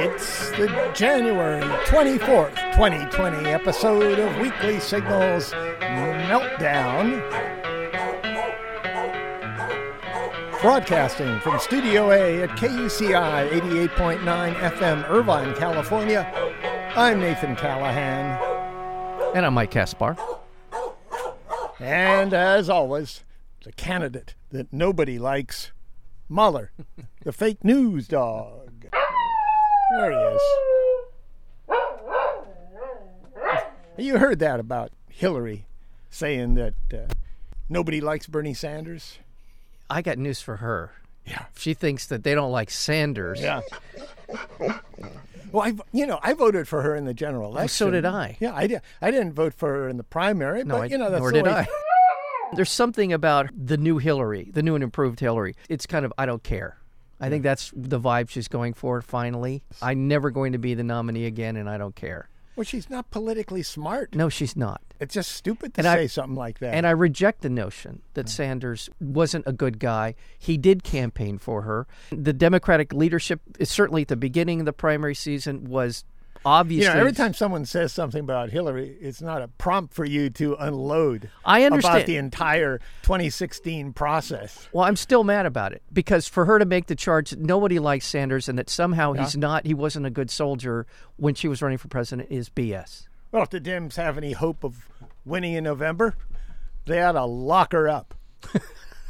It's the January 24th, 2020 episode of Weekly Signals Meltdown. Broadcasting from Studio A at KUCI 88.9 FM, Irvine, California. I'm Nathan Callahan. And I'm Mike Caspar. And as always, the candidate that nobody likes, Mueller, the fake news dog. There he is. You heard that about Hillary saying that uh, nobody likes Bernie Sanders? I got news for her. Yeah. She thinks that they don't like Sanders. Yeah. Well, I, you know, I voted for her in the general election. so did I. Yeah, I did. I didn't vote for her in the primary, No, but I, you know, that's nor did way- I. There's something about the new Hillary, the new and improved Hillary. It's kind of I don't care. I think that's the vibe she's going for. Finally, I'm never going to be the nominee again, and I don't care. Well, she's not politically smart. No, she's not. It's just stupid to And I- say something like that. And I reject the notion that mm. Sanders wasn't a good guy. He did campaign for her. The Democratic leadership, certainly at the beginning of the primary season, was obviously. you know, every time someone says something about Hillary, it's not a prompt for you to unload I about the entire 2016 process. Well, I'm still mad about it because for her to make the charge that nobody likes Sanders and that somehow he's not, he wasn't a good soldier when she was running for president is BS. Well, if the Dems have any hope of winning in November, they ought to lock her up.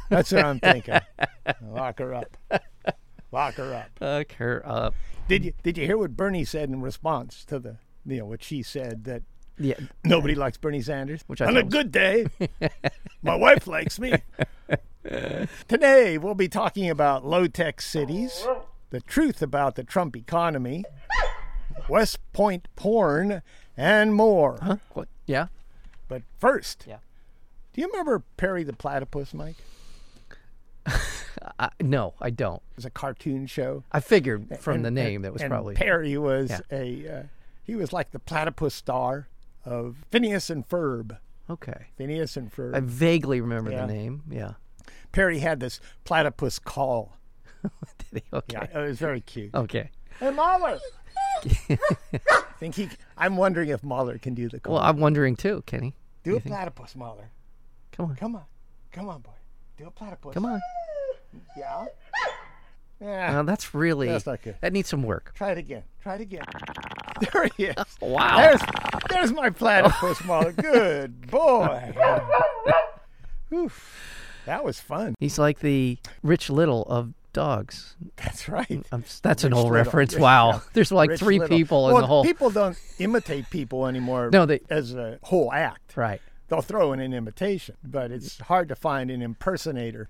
That's what I'm thinking. lock her up. Lock her up. Fuck her up. Did you did you hear what Bernie said in response to the you know what she said that Yeah. nobody likes Bernie Sanders? Which I On a was- good day, my wife likes me. Today we'll be talking about low tech cities, the truth about the Trump economy, West Point porn, and more. Huh? What? Yeah. But first, Yeah. do you remember Perry the Platypus, Mike? I, no, I don't. It was a cartoon show. I figured from And- the name and- that was and probably. Perry was Yeah. a uh, he was like the platypus star of Phineas and Ferb. okay. Phineas and Ferb. I vaguely remember Yeah. the name. Yeah. Perry had this platypus call. Did he? Okay. Yeah, it was very cute. Okay. Hey, Mahler. I think he. I'm wondering if Mahler can do the call. Well, I'm wondering too, Kenny. do a platypus, Mahler. Come on. Come on, come on, boy. Do a platypus. Come on. Yeah. Yeah. Now that's really. That's not good. That needs some work. Try it again. Try it again. There he is. Wow. There's, there's my platypus, Mahler. Good boy. Oof. That was fun. He's like the Rich Little of dogs. That's right. I'm, that's an old Little. reference. Yeah. Wow. There's like Rich three Little. people in the whole. People don't imitate people anymore No, they- as a whole act. Right. They'll throw in an imitation, but it's hard to find an impersonator.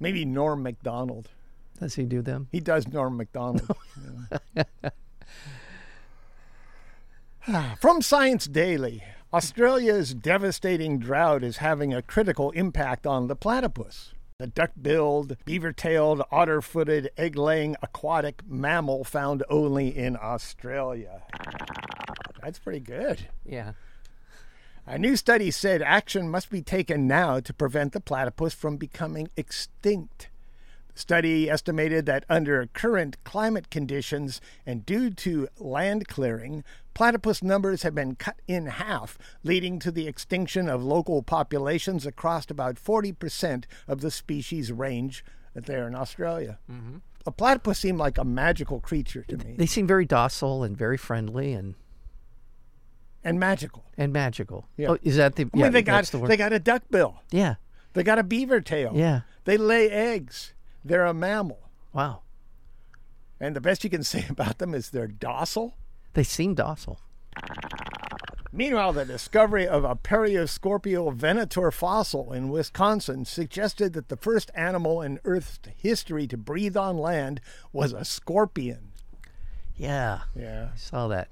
Maybe Norm Macdonald. Does he do them? He does Norm Macdonald. From Science Daily, Australia's devastating drought is having a critical impact on the platypus. The duck-billed, beaver-tailed, otter-footed, egg-laying aquatic mammal found only in Australia. That's pretty good. Yeah. A new study said action must be taken now to prevent the platypus from becoming extinct. The study estimated that under current climate conditions and due to land clearing, platypus numbers have been cut in half, leading to the extinction of local populations across about 40% of the species range there in Australia. Mm-hmm. A platypus seemed like a magical creature to me, They seem very docile and very friendly and and magical. and magical. Yeah. Oh, is that the? I Yeah, mean, they got the they got a duck bill. yeah. They got a beaver tail. Yeah. They lay eggs. They're a mammal. Wow. And the best you can say about them is they're docile. They seem docile. Meanwhile, the discovery of a Parioscorpio venator fossil in Wisconsin suggested that the first animal in Earth's history to breathe on land was a scorpion. Yeah. Yeah. I saw that.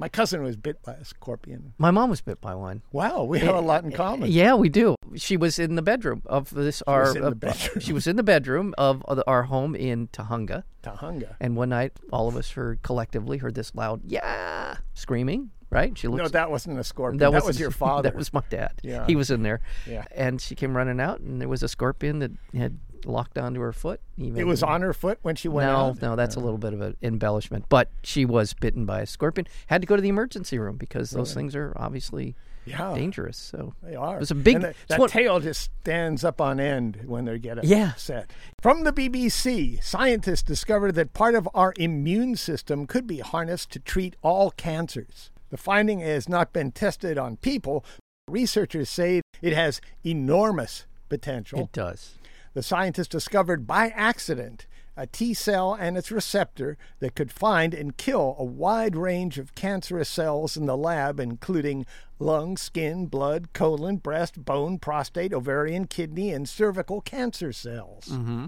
My cousin was bit by a scorpion. My mom was bit by one. Wow, we have a lot in common. Yeah, we do. She was in the bedroom of this. our was in the uh, bedroom. She was in the bedroom of of our home in Tujunga, Tujunga. and one night, all of us heard collectively heard this loud "yeah" screaming. Right? She looked. No, that wasn't a scorpion. That, wasn't- was your father. That was my dad. Yeah. He was in there. Yeah. And she came running out, and there was a scorpion that had locked onto her foot. Even It was on her foot when she went no, out. no, that's a little bit of an embellishment. But she was bitten by a scorpion. Had to go to the emergency room because those things are obviously Yeah. dangerous. So They are. It was a big- And the- that one- tail just stands up on end when they get Yeah. upset. From the BBC, scientists discovered that part of our immune system could be harnessed to treat all cancers. The finding has not been tested on people. Researchers say it has enormous potential. it does. The scientists discovered by accident a T cell and its receptor that could find and kill a wide range of cancerous cells in the lab, including lung, skin, blood, colon, breast, bone, prostate, ovarian, kidney, and cervical cancer cells. Mm-hmm.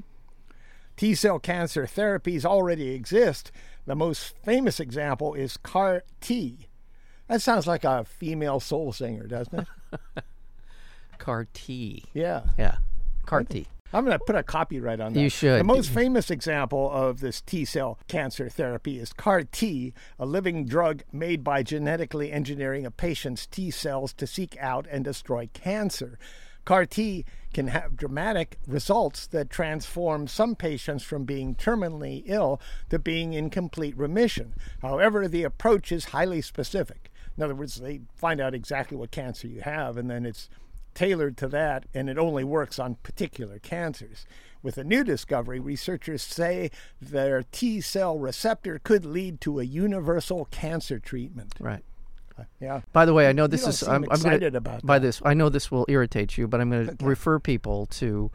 T cell cancer therapies already exist. The most famous example is CAR T. That sounds like a female soul singer, doesn't it? CAR T. yeah. Yeah, CAR T. I'm going to put a copyright on that. You should. The most famous example of this T cell cancer therapy is CAR T, a living drug made by genetically engineering a patient's T cells to seek out and destroy cancer. CAR T can have dramatic results that transform some patients from being terminally ill to being in complete remission. However, the approach is highly specific. In other words, they find out exactly what cancer you have, and then it's tailored to that, and it only works on particular cancers. With a new discovery, researchers say their T cell receptor could lead to a universal cancer treatment. Right. Uh, yeah. By the way, I know this is. I'm, I'm excited gonna, about by this. I know this will irritate you, but I'm going to refer people to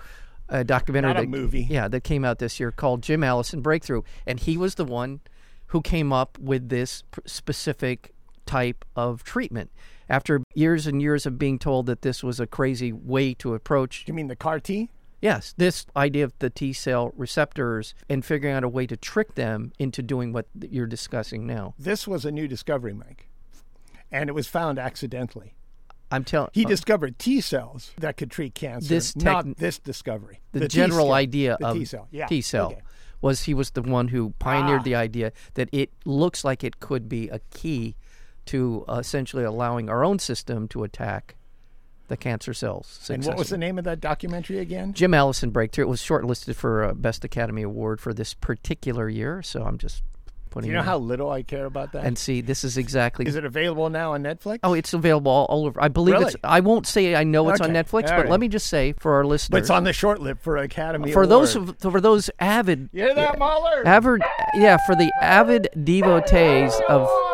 a documentary Not a that movie. yeah that came out this year called Jim Allison Breakthrough, and he was the one who came up with this specific type of treatment. After years and years of being told that this was a crazy way to approach You mean the CAR T? Yes, this idea of the T cell receptors and figuring out a way to trick them into doing what you're discussing now. This was a new discovery, Mike, and it was found accidentally. I'm telling He discovered T cells that could treat cancer. This not this discovery. the, T general idea the of T cell. Yeah. T cell okay. was he was the one who pioneered Ah. the idea that it looks like it could be a key to uh, essentially allowing our own system to attack the cancer cells. And what was the name of that documentary again? Jim Allison Breakthrough. It was shortlisted for a Best Academy Award for this particular year, so I'm just Do putting you know how little I care about that? and see this is exactly Is it available now on Netflix? Oh, it's available all, all over. I believe it's. I won't say I know it's on Netflix, all but right. let me just say for our listeners, but it's on the short list for Academy for those of, for those avid, You hear that, Mahler? avid, yeah, for the avid devotees of Award!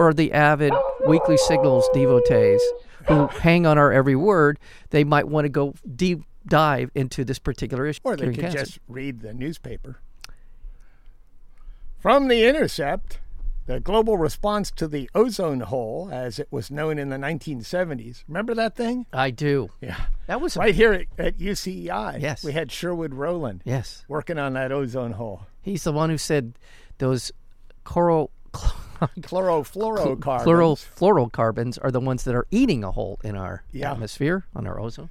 For the avid weekly signals devotees who hang on our every word, they might want to go deep dive into this particular issue. Or they could cancer. just read the newspaper. From The Intercept, the global response to the ozone hole, as it was known in the 1970s. Remember that thing? I do. Yeah. That was a, Right here at, at UCI. Yes. We had Sherwood Rowland yes. working on that ozone hole. He's the one who said those coral. Chlorofluorocarbons. Chlorofluorocarbons are the ones that are eating a hole in our Yeah. atmosphere, on our ozone.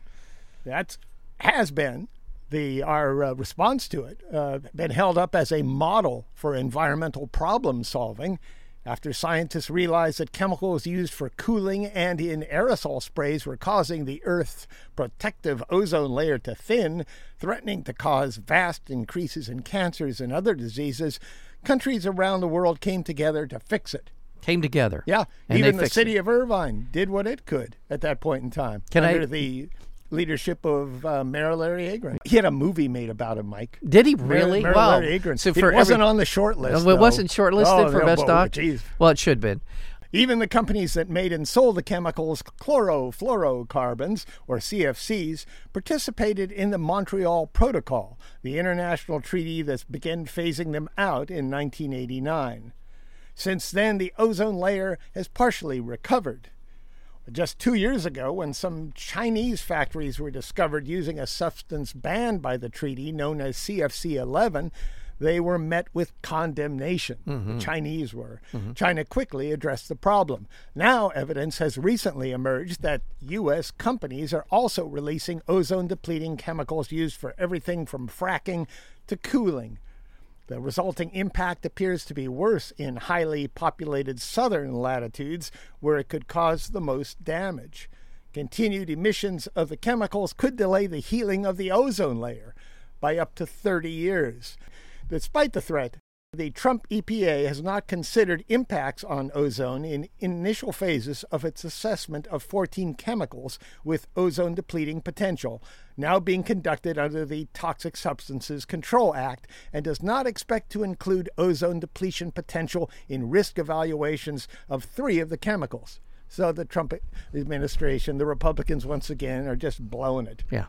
That has been the our uh, response to it uh, been held up as a model for environmental problem solving after scientists realized that chemicals used for cooling and in aerosol sprays were causing the earth's protective ozone layer to thin threatening to cause vast increases in cancers and other diseases countries around the world came together to fix it Came together. yeah, And even the city it. of Irvine did what it could at that point in time Can I- under the leadership of uh, Mayor Larry Agran. He had a movie made about him, Mike. Did he really? Mayor wow. Larry Agran. So it wasn't every, on the short list. It though. wasn't shortlisted Oh, for no, best doc. geez. Well, it should have been. Even the companies that made and sold the chemicals chlorofluorocarbons, or CFCs, participated in the Montreal Protocol, the international treaty that began phasing them out in 1989. Since then, the ozone layer has partially recovered. Just two years ago, when some Chinese factories were discovered using a substance banned by the treaty known as CFC 11, they were met with condemnation. The mm-hmm. Chinese were. Mm-hmm. China quickly addressed the problem. Now, evidence has recently emerged that U.S. companies are also releasing ozone depleting chemicals used for everything from fracking to cooling. The resulting impact appears to be worse in highly populated southern latitudes where it could cause the most damage. Continued emissions of the chemicals could delay the healing of the ozone layer. by up to 30 years. Despite the threat, the Trump EPA has not considered impacts on ozone in initial phases of its assessment of 14 chemicals with ozone depleting potential, now being conducted under the Toxic Substances Control Act, and does not expect to include ozone depletion potential in risk evaluations of three of the chemicals. So the Trump administration, the Republicans once again, are just blowing it. Yeah.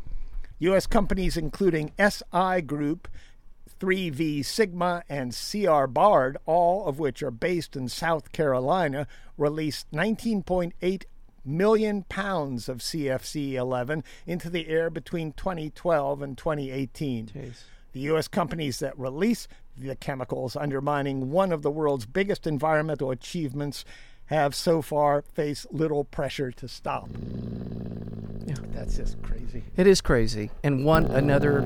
U.S. companies including SI Group 3V Sigma, and CR Bard, all of which are based in South Carolina, released 19.8 million pounds of CFC 11 into the air between 2012 and 2018. Jeez. The U.S. companies that release the chemicals, undermining one of the world's biggest environmental achievements, have so far faced little pressure to stop. Yeah. That's just crazy. It is crazy. And one another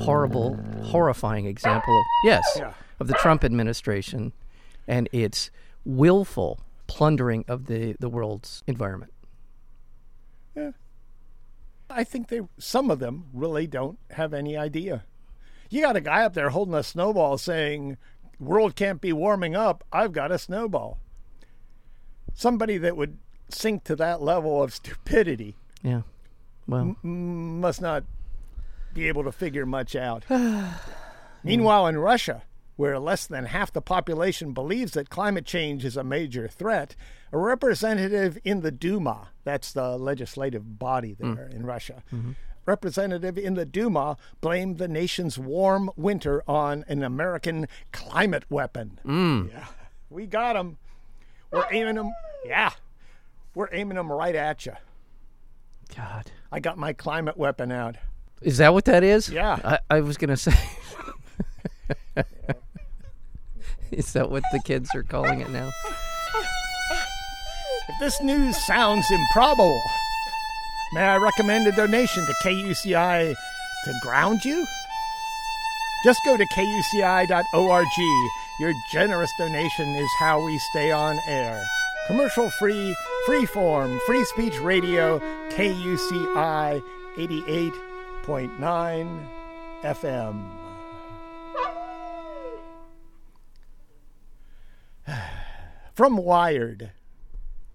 horrible, horrifying example, of, yes, Yeah. of the Trump administration and its willful plundering of the, the world's environment. Yeah. I think they some of them really don't have any idea. You got a guy up there holding a snowball saying, "World can't be warming up. I've got a snowball." Somebody that would sink to that level of stupidity Yeah. Well, m- must not be able to figure much out. Meanwhile, in Russia, where less than half the population believes that climate change is a major threat, a representative in the Duma, that's the legislative body mm. there in Russia, mm-hmm. representative in the Duma blamed the nation's warm winter on an American climate weapon. Mm. Yeah, we got them. We're aiming them. Yeah, we're aiming them right at you. God. I got my climate weapon out. Is that what that is? Yeah. I, I was going to say. is that what the kids are calling it now? If this news sounds improbable, may I recommend a donation to KUCI to ground you? Just go to kuci.org. Your generous donation is how we stay on air. Commercial free, free form, free speech radio, KUCI 88.9 FM. From Wired.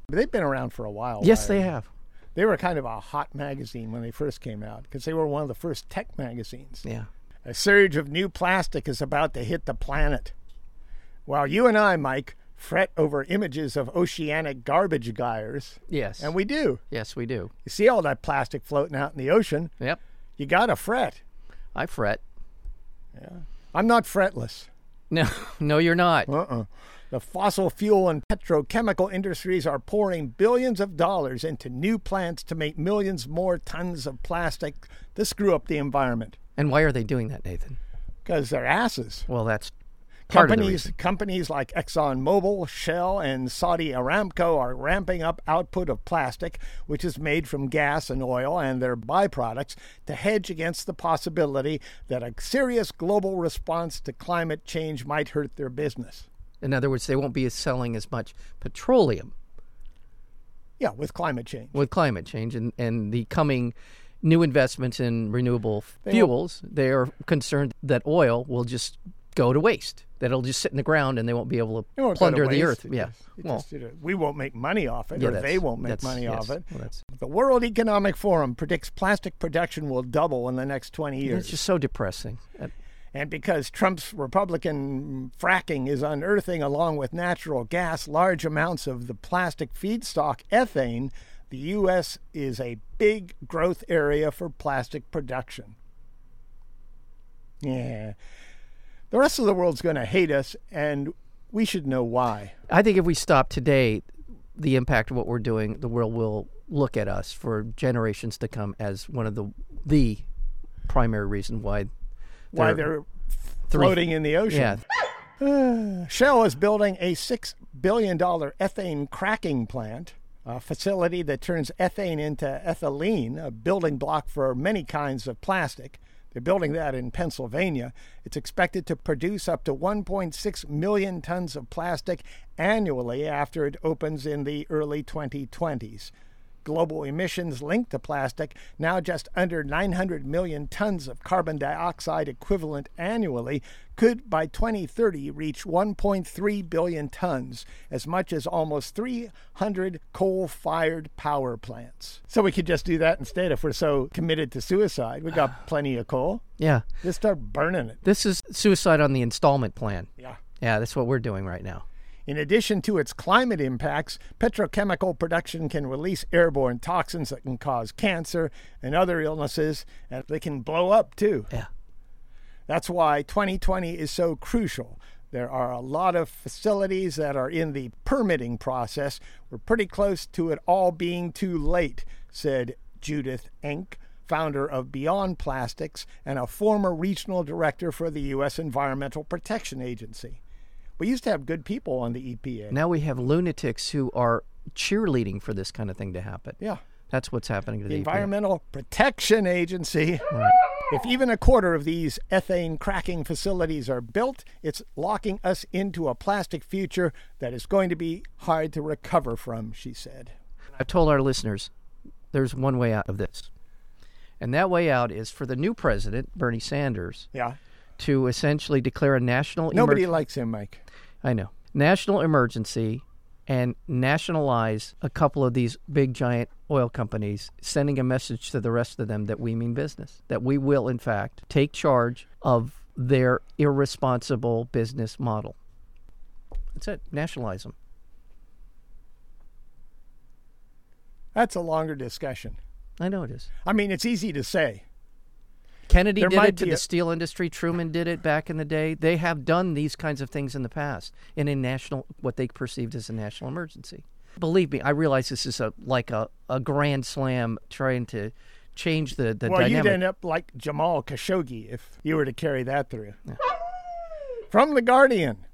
They've been around for a while. Yes, they have. They were kind of a hot magazine when they first came out because they were one of the first tech magazines. Yeah. A surge of new plastic is about to hit the planet. While you and I, Mike, fret over images of oceanic garbage gyres, Yes. and we do. yes, we do. You see all that plastic floating out in the ocean, Yep. you got to fret. I fret. Yeah. I'm not fretless. No, no, you're not. Uh-uh. The fossil fuel and petrochemical industries are pouring billions of dollars into new plants to make millions more tons of plastic to screw up the environment And why are they doing that, Nathan? because they're asses. Well, that's part of the Companies, companies like ExxonMobil, Shell, and Saudi Aramco are ramping up output of plastic, which is made from gas and oil and their byproducts, to hedge against the possibility that a serious global response to climate change might hurt their business. In other words, they won't be selling as much petroleum Yeah, with climate change. with climate change and, and the coming new investments in renewable They fuels. They are concerned that oil will just go to waste, that it'll just sit in the ground and they won't be able to plunder the earth. It Yeah. just- well, just- we won't make money off it, yeah, or they won't make money yes. off it. Well, The World Economic Forum predicts plastic production will double in the next 20 years. it's just so depressing. And because Trump's Republican fracking is unearthing, along with natural gas, large amounts of the plastic feedstock ethane, the U.S. is a big growth area for plastic production. Yeah. The rest of the world's going to hate us, and we should know why. I think if we stop today, the impact of what we're doing, the world will look at us for generations to come as one of the the primary reason why Why They're- they're floating in the ocean. yeah Shell is building a $6 billion ethane cracking plant, a facility that turns ethane into ethylene, a building block for many kinds of plastic. They're building that in Pennsylvania. It's expected to produce up to 1.6 million tons of plastic annually after it opens in the early 2020s. Global emissions linked to plastic, now just under 900 million tons of carbon dioxide equivalent annually, could by 2030 reach 1.3 billion tons, as much as almost 300 coal fired power plants. So we could just do that instead if we're so committed to suicide. We got plenty of coal. Yeah. Just start burning it. This is suicide on the installment plan. Yeah. Yeah, that's what we're doing right now. In addition to its climate impacts, petrochemical production can release airborne toxins that can cause cancer and other illnesses, and they can blow up too. Yeah. That's why 2020 is so crucial. There are a lot of facilities that are in the permitting process. We're pretty close to it all being too late, said Judith Enck, founder of Beyond Plastics and a former regional director for the U.S. Environmental Protection Agency. We used to have good people on the EPA. Now we have lunatics who are cheerleading for this kind of thing to happen. Yeah. That's what's happening to the, The EPA. Environmental Protection Agency. Right. If even a quarter of these ethane cracking facilities are built, it's locking us into a plastic future that is going to be hard to recover from, she said. I've told our listeners there's one way out of this. And that way out is for the new president, Bernie Sanders, Yeah. To essentially declare a national emergency Nobody emerg- likes him, Mike. I know. National emergency and nationalize a couple of these big giant oil companies, sending a message to the rest of them that we mean business, that we will, in fact, take charge of their irresponsible business model. That's it. Nationalize them. That's a longer discussion. I know it is. I mean, it's easy to say. Kennedy There did it to the a- steel industry. Truman did it back in the day. They have done these kinds of things in the past in a national, what they perceived as a national emergency. Believe me, I realize this is a like a, a grand slam trying to change the the well, dynamic. you'd end up like Jamal Khashoggi if you were to carry that through. From The Guardian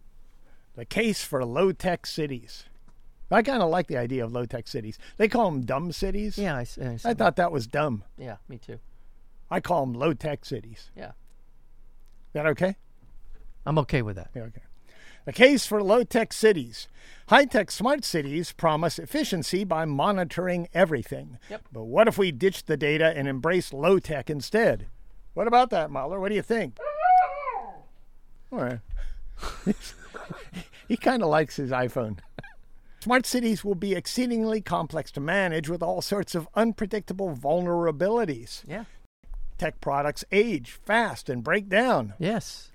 The case for low tech cities. I kind of like the idea of low tech cities. They call them dumb cities. yeah, I, I, I thought that was dumb. yeah, me too. I call them low tech cities. Yeah, that okay? I'm okay with that. Yeah, okay. A case for low tech cities. High tech smart cities promise efficiency by monitoring everything. Yep. But what if we ditch the data and embrace low tech instead? What about that, Mahler? What do you think? All right. he kind of likes his iPhone. Smart cities will be exceedingly complex to manage with all sorts of unpredictable vulnerabilities. Yeah. Tech products age fast and break down, Yes.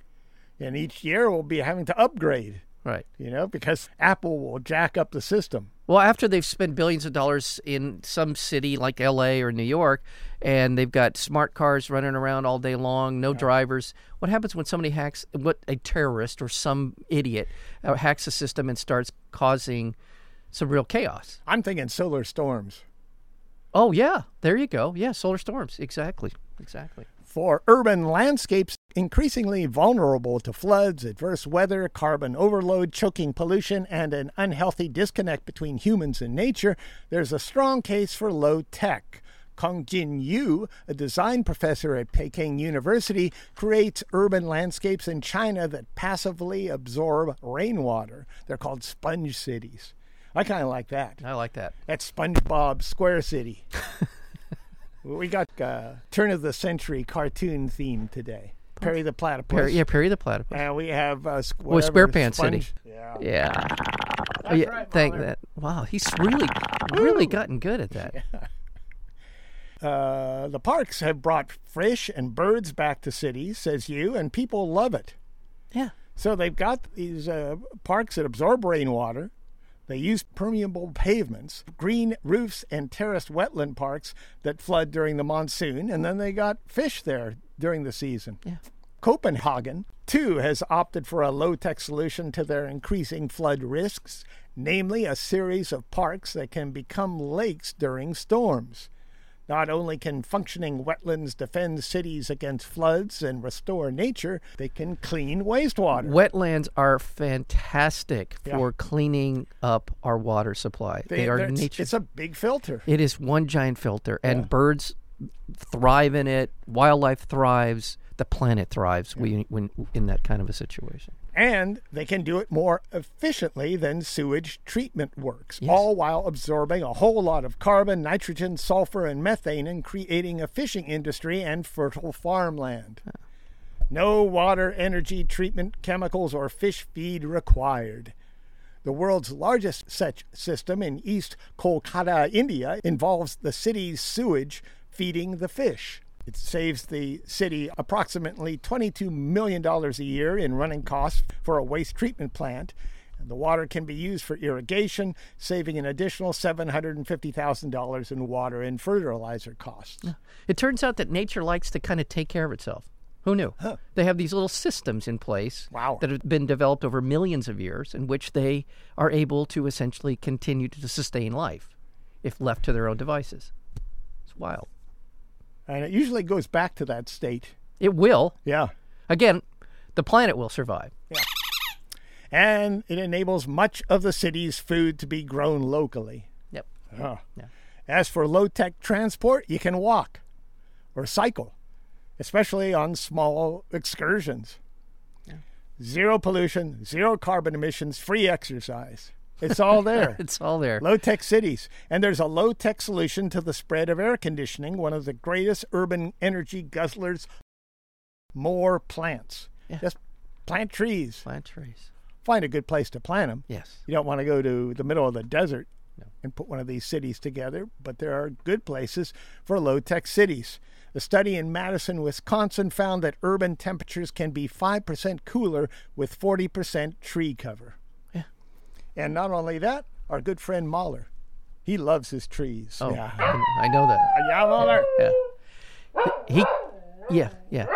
and each year we'll be having to upgrade Right. you know, because Apple will jack up the system. Well, after they've spent billions of dollars in some city like LA or New York, and they've got smart cars running around all day long, no drivers, what happens when somebody hacks, what a terrorist or some idiot uh, hacks the system and starts causing some real chaos? I'm thinking solar storms. Oh, yeah. There you go. Yeah, solar storms. Exactly. Exactly. For urban landscapes increasingly vulnerable to floods, adverse weather, carbon overload, choking pollution, and an unhealthy disconnect between humans and nature, there's a strong case for low tech. Kongjian Yu, a design professor at Peking University, creates urban landscapes in China that passively absorb rainwater. They're called sponge cities. I kind of like that. I like that. That's SpongeBob Square City. we got uh, turn of the century cartoon theme today. Perry the Platypus. Perry, yeah, Perry the Platypus. And we have uh, squ- Well, whatever, SquarePants City. Sponge- Yeah. Yeah. Oh, yeah. right, Thank Mahler. that. Wow, he's really, really gotten good at that. Uh, the parks have brought fish and birds back to cities, says Yu, and people love it. Yeah. So they've got these uh, parks that absorb rainwater. They use permeable pavements, green roofs, and terraced wetland parks that flood during the monsoon, and then they got fish there during the season. Yeah. Copenhagen, too, has opted for a low tech solution to their increasing flood risks, namely a series of parks that can become lakes during storms. Not only can functioning wetlands defend cities against floods and restore nature, they can clean wastewater. Wetlands are fantastic Yeah. for cleaning up our water supply. They, are they're- it's- nature. It's a big filter. It is one giant filter, and Yeah. birds thrive in it. Wildlife thrives. The planet thrives we, when in that kind of a situation. And they can do it more efficiently than sewage treatment works, all while absorbing a whole lot of carbon, nitrogen, sulfur, and methane and creating a fishing industry and fertile farmland. No water, energy, treatment, chemicals, or fish feed required. The world's largest such system in East Kolkata, India, involves the city's sewage feeding the fish. It saves the city approximately $22 million a year in running costs for a waste treatment plant. And the water can be used for irrigation, saving an additional $750,000 in water and fertilizer costs. It turns out that nature likes to kind of take care of itself. Who knew? They have these little systems in place Wow. that have been developed over millions of years in which they are able to essentially continue to sustain life if left to their own devices. It's wild. And it usually goes back to that state. It will. Yeah. Again, the planet will survive. Yeah. And it enables much of the city's food to be grown locally. Yep. Ah. Yeah. As for low tech transport, you can walk or cycle, especially on small excursions. Zero pollution, zero carbon emissions, free exercise. It's all there. It's all there. low tech cities. And there's a low tech solution to the spread of air conditioning, one of the greatest urban energy guzzlers. More plants. Yeah. Just plant trees. Plant trees. Find a good place to plant them. Yes. You don't want to go to the middle of the desert No. and put one of these cities together, but there are good places for low tech cities. A study in Madison, Wisconsin found that urban temperatures can be 5% cooler with 40% tree cover. Yeah. And not only that, our good friend Mahler, he loves his trees. Oh, Yeah. I know that. Uh, yeah, Mahler. Yeah. He, yeah, yeah.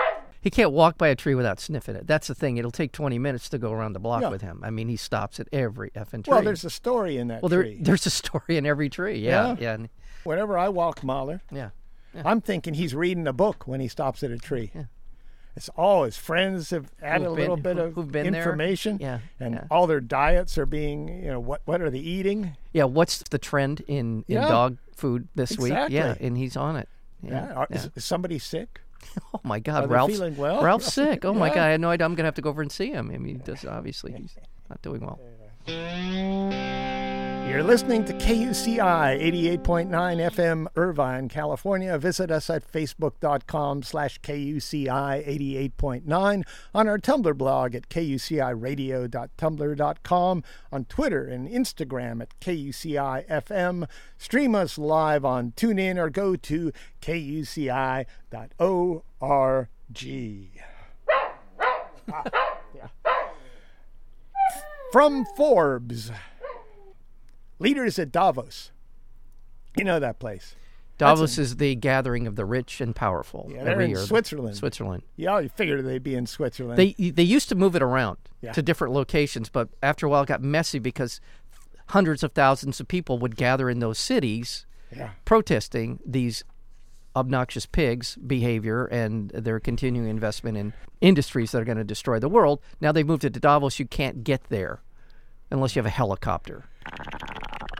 He can't walk by a tree without sniffing it. That's the thing. It'll take 20 minutes to go around the block Yeah. with him. I mean, he stops at every effing tree. Well, there's a story in that well, there, there's a story in every tree. Yeah, Yeah? yeah, Whenever I walk Mahler, yeah. I'm thinking he's reading a book when he stops at a tree. It's all his friends have added Who've a little been- bit who- of who've there. information. Yeah, And yeah. all their diets are being, you know, what what are they eating? Yeah, what's the trend in, in Yeah. dog food this week? Yeah, and he's on it. Yeah. Are-. Is, is somebody sick? Oh my God, Ralph's feeling well? Ralph's sick. Oh my God, I had no idea. I'm gonna have to go over and see him. I mean, he does obviously he's not doing well. You're listening to KUCI 88.9 FM Irvine, California. Visit us at facebook.com slash KUCI 88.9, on our Tumblr blog at kuciradio.tumblr.com, on Twitter and Instagram at KUCI FM. Stream us live on TuneIn or go to kuci.org. Ah. From Forbes. Leaders at Davos. You know that place. Davos is the gathering of the rich and powerful Yeah, they're every in year. Switzerland. Switzerland. Yeah, you figured they'd be in Switzerland. They they used to move it around Yeah. to different locations, but after a while it got messy because hundreds of thousands of people would gather in those cities yeah. protesting these obnoxious pigs behavior and their continuing investment in industries that are going to destroy the world. Now they've moved it to Davos. You can't get there unless you have a helicopter.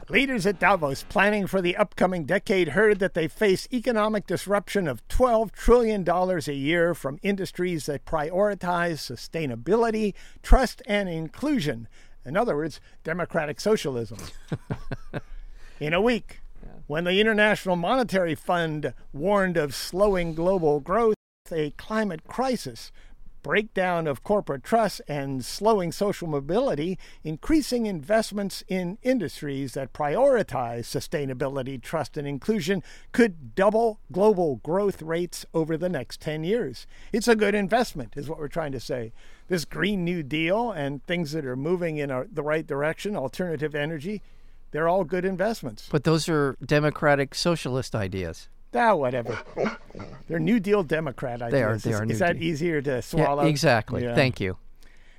Leaders at Davos planning for the upcoming decade heard that they face economic disruption of $12 trillion a year from industries that prioritize sustainability, trust, and inclusion. In other words, democratic socialism. In a week, when the International Monetary Fund warned of slowing global growth, a climate crisis, breakdown of corporate trust, and slowing social mobility, increasing investments in industries that prioritize sustainability, trust, and inclusion could double global growth rates over the next 10 years. It's a good investment, is what we're trying to say. This Green New Deal and things that are moving in the right direction, alternative energy, they're all good investments. But those are democratic socialist ideas. Ah, whatever. They're New Deal Democrat ideas. They are- they is, are is that Deal. easier to Yeah, swallow? exactly. Yeah. Thank you.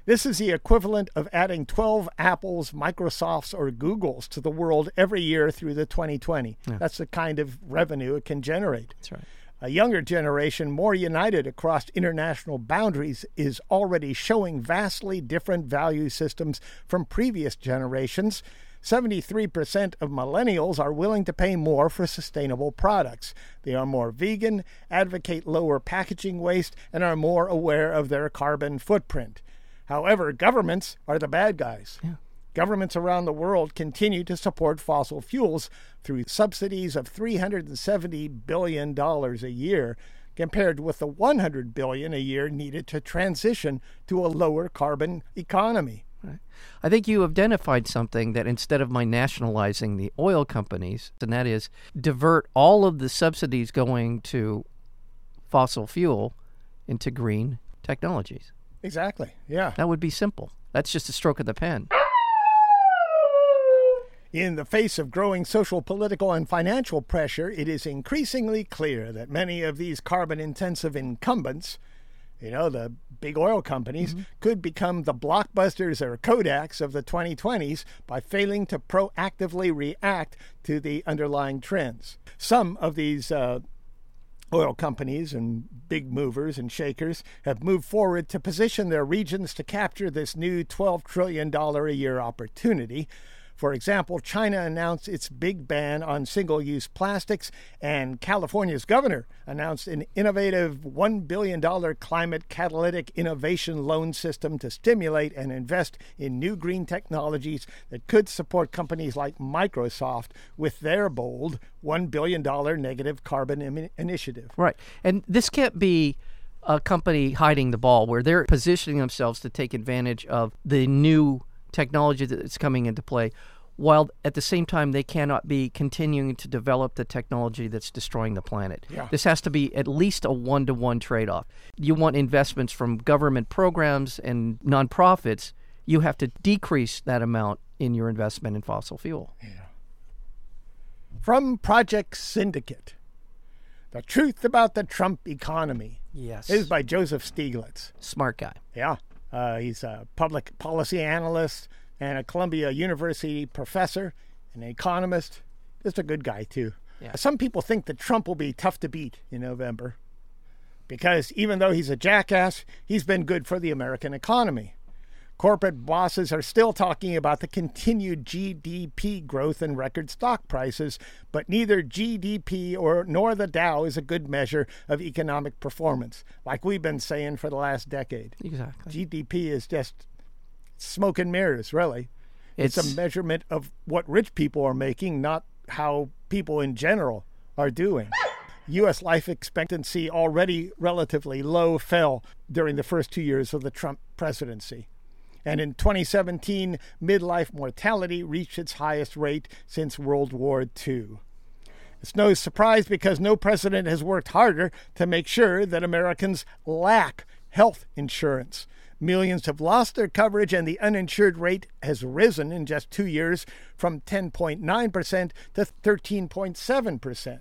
This is the equivalent of adding 12 Apples, Microsofts, or Googles to the world every year through the 2020. That's the kind of revenue it can generate. That's right. A younger generation, more united across international boundaries, is already showing vastly different value systems from previous generations. 73% of millennials are willing to pay more for sustainable products. They are more vegan, advocate lower packaging waste, and are more aware of their carbon footprint. However, governments are the bad guys. Yeah. Governments around the world continue to support fossil fuels through subsidies of $370 billion a year compared with the 100 billion a year needed to transition to a lower carbon economy. Right. I think you identified something that instead of my nationalizing the oil companies, and that is divert all of the subsidies going to fossil fuel into green technologies. Exactly. Yeah. That would be simple. That's just a stroke of the pen. In the face of growing social, political, and financial pressure, it is increasingly clear that many of these carbon intensive incumbents, you know, the big oil companies, mm-hmm. could become the blockbusters or Kodaks of the 2020s by failing to proactively react to the underlying trends. Some of these uh, Oil companies and big movers and shakers have moved forward to position their regions to capture this new $12 trillion a year opportunity. For example, China announced its big ban on single use plastics, and California's governor announced an innovative $1 billion climate catalytic innovation loan system to stimulate and invest in new green technologies that could support companies like Microsoft with their bold $1 billion negative carbon Im- initiative. Right. And this can't be a company hiding the ball where they're positioning themselves to take advantage of the new technology that's coming into play while at the same time they cannot be continuing to develop the technology that's destroying the planet. Yeah. This has to be at least a one to one trade off. You want investments from government programs and nonprofits, you have to decrease that amount in your investment in fossil fuel. Yeah. From Project Syndicate The Truth About the Trump Economy. Yes. Is by Joseph Stiglitz. Smart guy. Yeah. Uh, he's a public policy analyst and a Columbia University professor, and an economist. Just a good guy, too. Yeah. Some people think that Trump will be tough to beat in November because even though he's a jackass, he's been good for the American economy. Corporate bosses are still talking about the continued GDP growth and record stock prices, but neither GDP or nor the Dow is a good measure of economic performance, like we've been saying for the last decade. Exactly. GDP is just smoke and mirrors, really. It's, It's- a measurement of what rich people are making, not how people in general are doing. U.S. life expectancy, already relatively low, fell during the first two years of the Trump presidency. And in 2017, midlife mortality reached its highest rate since World War II. It's no surprise because no president has worked harder to make sure that Americans lack health insurance. Millions have lost their coverage, and the uninsured rate has risen in just two years from 10.9% to 13.7%.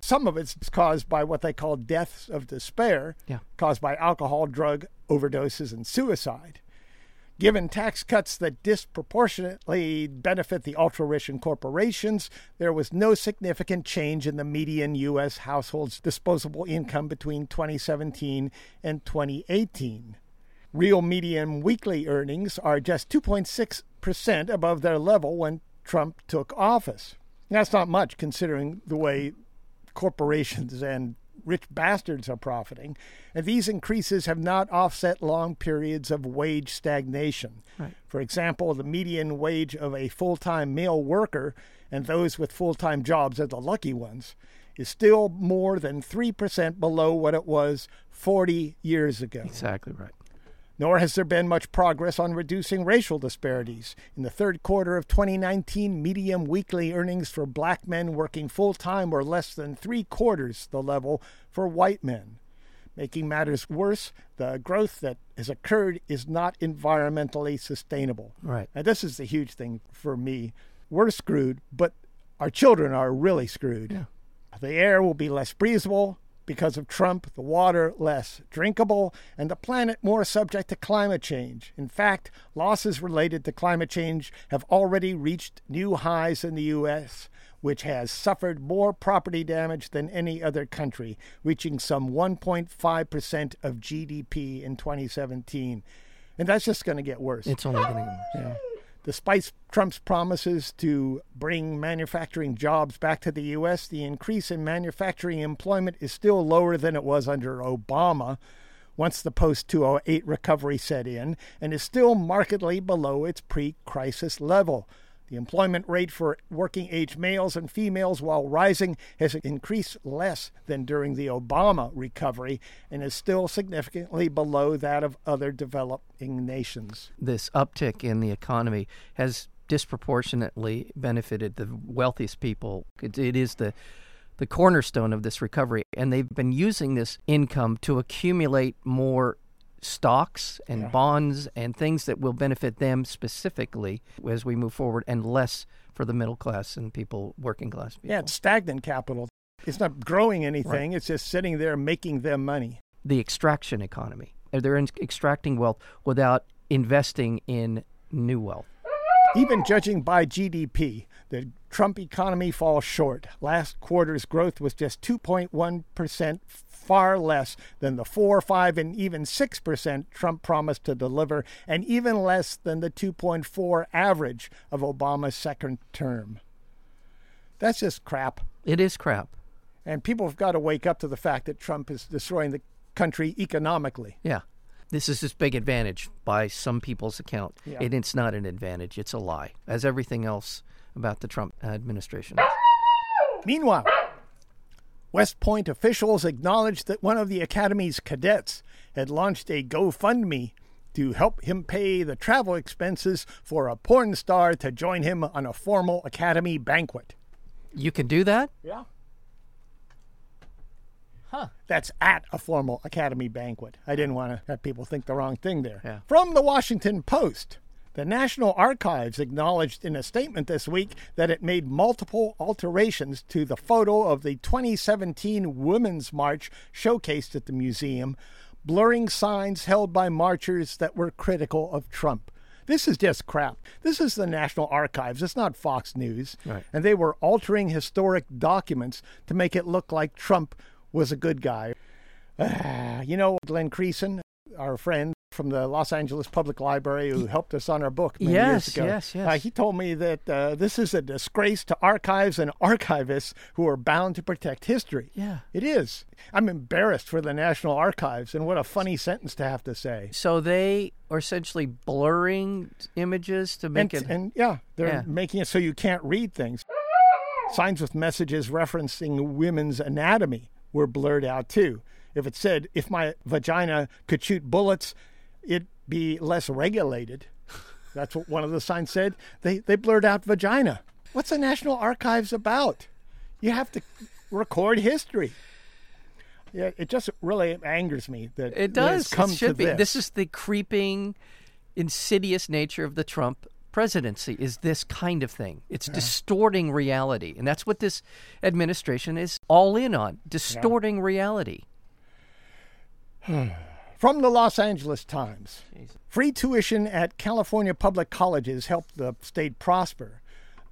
Some of it's caused by what they call deaths of despair, Yeah. caused by alcohol, drug overdoses, and suicide. Given tax cuts that disproportionately benefit the ultra rich and corporations, there was no significant change in the median U.S. household's disposable income between 2017 and 2018. Real median weekly earnings are just 2.6% above their level when Trump took office. That's not much considering the way corporations and rich bastards are profiting, and these increases have not offset long periods of wage stagnation. Right. For example, the median wage of a full time male worker, and those with full time jobs are the lucky ones, is still more than 3% below what it was 40 years ago. Exactly right. Nor has there been much progress on reducing racial disparities. In the third quarter of 2019, median weekly earnings for black men working full time were less than three quarters the level for white men. Making matters worse, the growth that has occurred is not environmentally sustainable. Right. And this is the huge thing for me. We're screwed, but our children are really screwed. Yeah. The air will be less breathable because of Trump, the water less drinkable, and the planet more subject to climate change. In fact, losses related to climate change have already reached new highs in the U.S., which has suffered more property damage than any other country, reaching some 1.5% of GDP in 2017. And that's just going to get worse. It's only going to get worse. Yeah. Despite Trump's promises to bring manufacturing jobs back to the U.S., the increase in manufacturing employment is still lower than it was under Obama, once the post 2008 recovery set in and is still markedly below its pre crisis level. The employment rate for working age males and females, while rising, has increased less than during the Obama recovery and is still significantly below that of other developing nations. This uptick in the economy has disproportionately benefited the wealthiest people. it, it is the the cornerstone of this recovery, and they've been using this income to accumulate more stocks and Yeah. bonds and things that will benefit them specifically as we move forward, and less for the middle class and people, working class people. Yeah, it's stagnant capital. It's not growing anything, it's just sitting there making them money. the extraction economy. They're in- extracting wealth without investing in new wealth. Even judging by GDP, the Trump economy falls short. Last quarter's growth was just 2.1%, far less than the 4, 5, and even 6% Trump promised to deliver, and even less than the 2.4 average of Obama's second term. That's just crap. It is crap. And people have got to wake up to the fact that Trump is destroying the country economically. Yeah. This is this big advantage by some people's account. Yeah. And it's not an advantage, it's a lie, as everything else about the Trump administration. Meanwhile, West Point officials acknowledged that one of the Academy's cadets had launched a GoFundMe to help him pay the travel expenses for a porn star to join him on a formal Academy banquet. You can do that? Yeah. Huh. That's at a formal Academy banquet. I didn't want to have people think the wrong thing there. Yeah. From the Washington Post. The National Archives acknowledged in a statement this week that it made multiple alterations to the photo of the 2017 Women's March showcased at the museum, blurring signs held by marchers that were critical of Trump. This is just crap. This is the National Archives. It's not Fox News. Right. And they were altering historic documents to make it look like Trump was a good guy. Ah, you know, Glenn Creason, our friend from the Los Angeles Public Library who helped us on our book many Yes, years ago. yes, yes. Uh, he told me that uh, this is a disgrace to archives and archivists who are bound to protect history. Yeah. It is. I'm embarrassed for the National Archives, and what a funny sentence to have to say. So they are essentially blurring images to make and, it. and yeah, they're Yeah. making it so you can't read things. Signs with messages referencing women's anatomy were blurred out too. If it said, if my vagina could shoot bullets, it'd be less regulated. That's what one of the signs said. They, they blurred out vagina. What's the National Archives about? You have to record history. Yeah, it just really angers me that It does. come it should to be. this. This is the creeping, insidious nature of the Trump presidency. Is this kind of thing? It's distorting reality, and that's what this administration is all in on: distorting reality. From the Los Angeles Times. Free tuition at California public colleges helped the state prosper.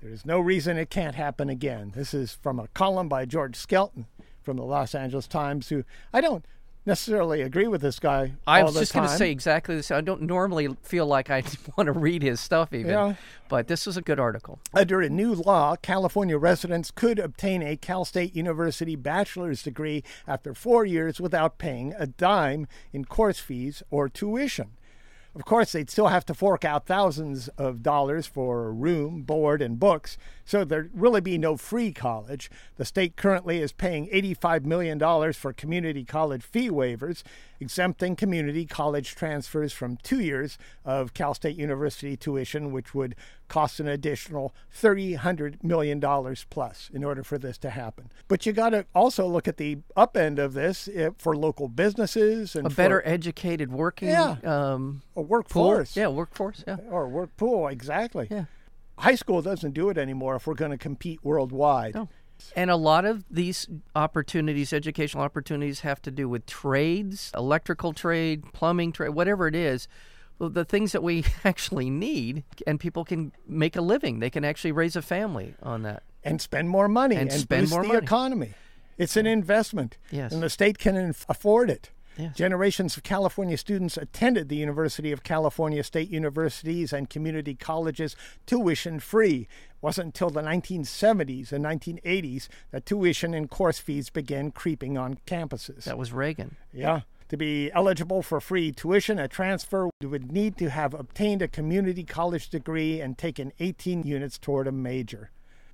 There is no reason it can't happen again. This is from a column by George Skelton from the Los Angeles Times, who I don't necessarily agree with this guy. I was just going to say exactly this. I don't normally feel like I want to read his stuff, even, Yeah. but this was a good article. Under a new law, California residents could obtain a Cal State University bachelor's degree after four years without paying a dime in course fees or tuition. Of course, they'd still have to fork out thousands of dollars for room, board, and books, so there'd really be no free college. The state currently is paying $85 million for community college fee waivers, exempting community college transfers from two years of Cal State University tuition, which would cost an additional $300 million plus in order for this to happen. But you got to also look at the up end of this eh, for local businesses and A for better educated working Yeah. um, a pool. workforce. Yeah, workforce. Yeah. Or work pool, exactly. Yeah. High school doesn't do it anymore if we're going to compete worldwide. No. And a lot of these opportunities, educational opportunities, have to do with trades, electrical trade, plumbing trade, whatever it is. well, The things that we actually need, and people can make a living. They can actually raise a family on that. and spend more money And and, spend boost more the money. economy. It's an investment, Yes. and the state can afford it. Yes. Generations of California students attended the University of California State Universities and community colleges tuition free. It wasn't until the 1970s and 1980s that tuition and course fees began creeping on campuses. That was Reagan. Yeah. To be eligible for free tuition, a transfer would need to have obtained a community college degree and taken 18 units toward a major.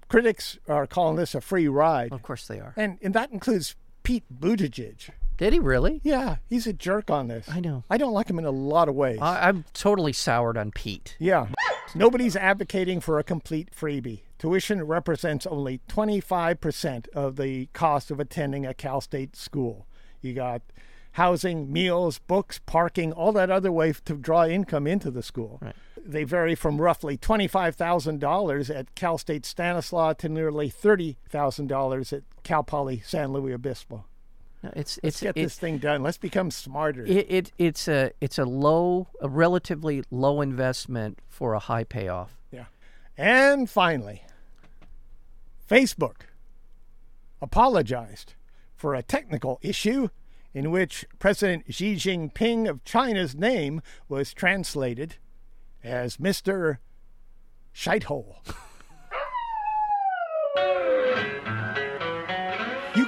Critics are calling this a free ride. Of course they are. And, and that includes Pete Buttigieg. Did he really? Yeah, he's a jerk on this. I know. I don't like him in a lot of ways. I, I'm totally soured on Pete. yeah. Nobody's advocating for a complete freebie. Tuition represents only 25% of the cost of attending a Cal State school. You got housing, meals, books, parking, all that other way to draw income into the school. Right. They vary from roughly $25,000 at Cal State Stanislaus to nearly $30,000 at Cal Poly San Luis Obispo. No, It's Let's it's get it- this thing done. Let's become smarter. It, it it's a it's a low a relatively low investment for a high payoff. Yeah. And finally, Facebook apologized for a technical issue in which President Xi Jinping of China's name was translated as Mr. Shitehole.